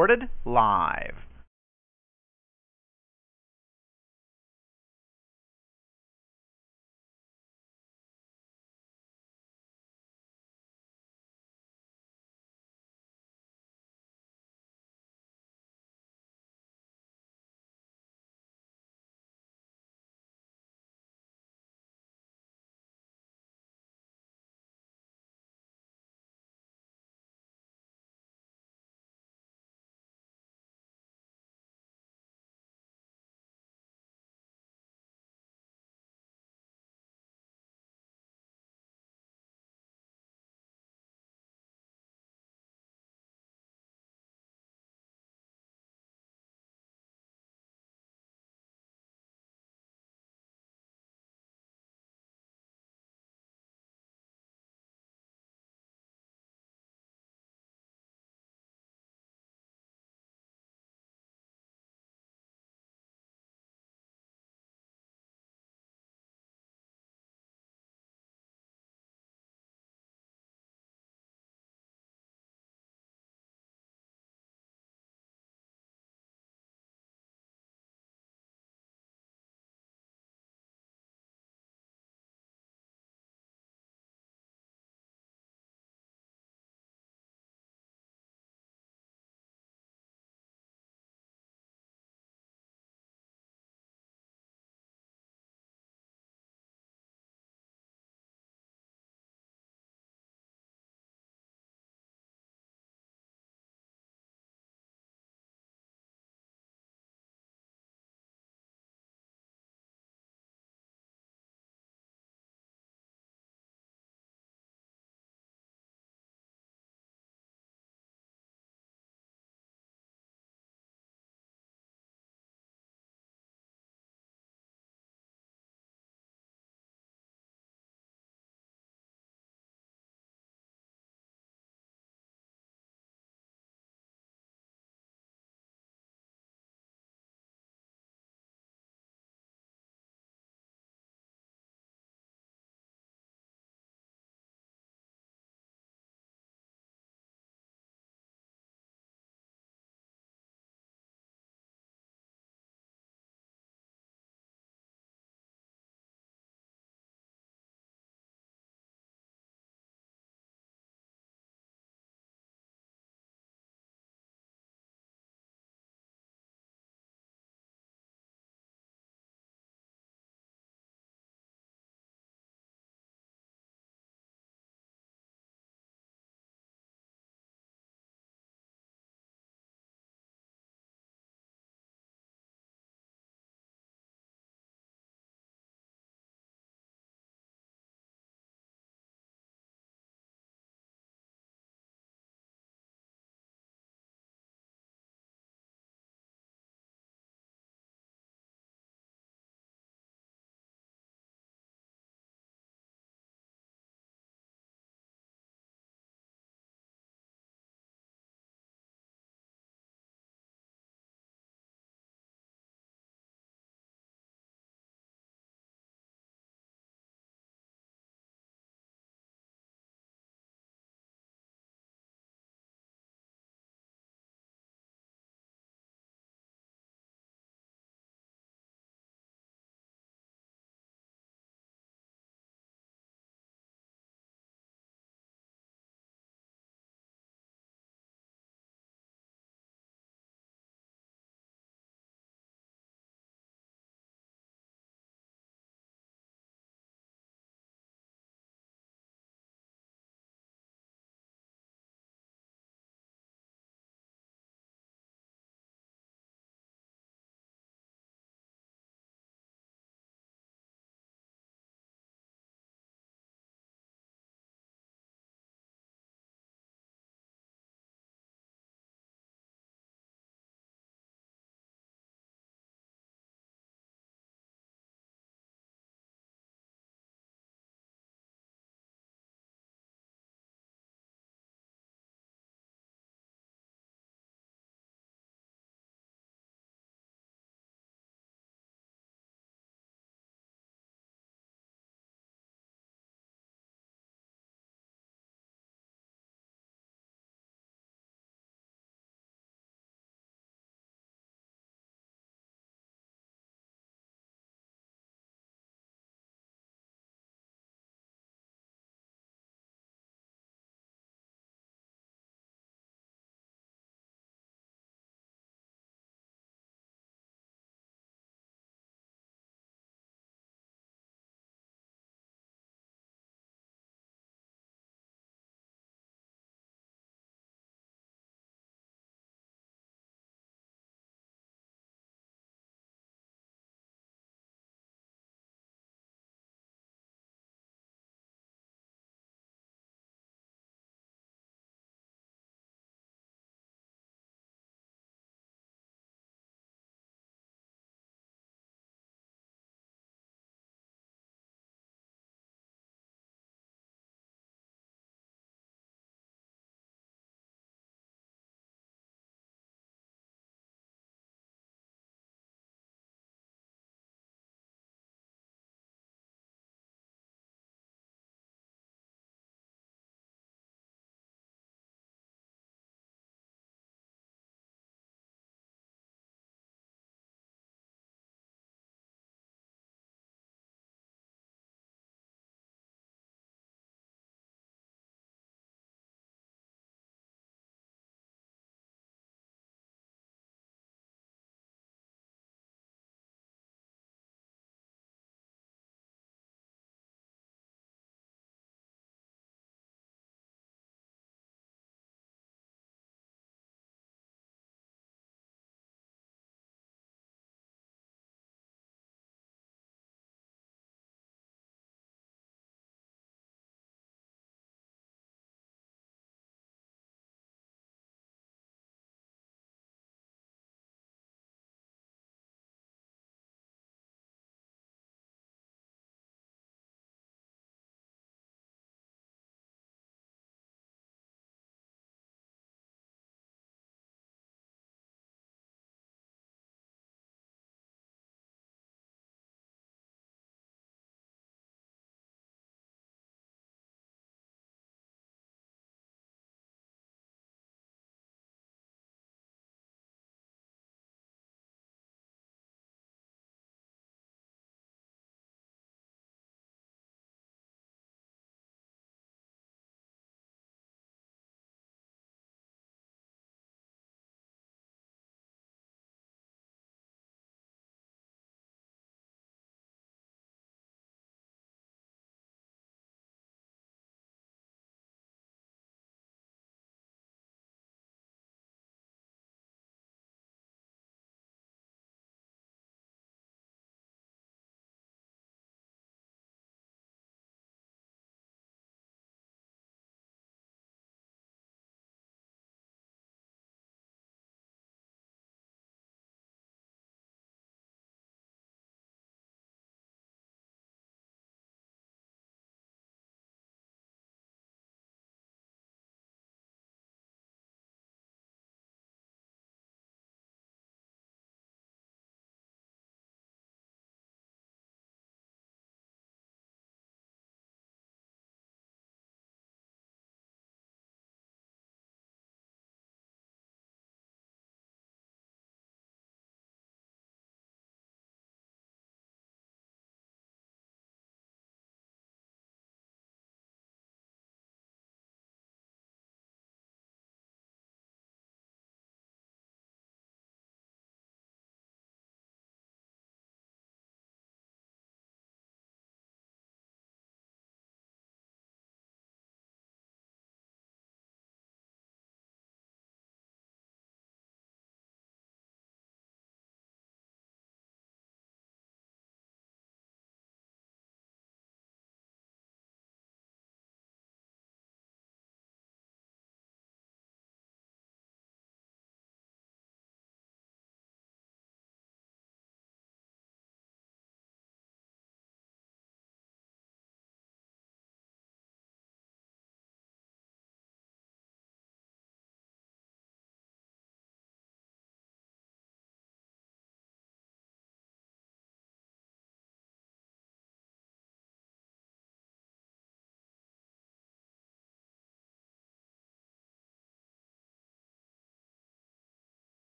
Recorded live.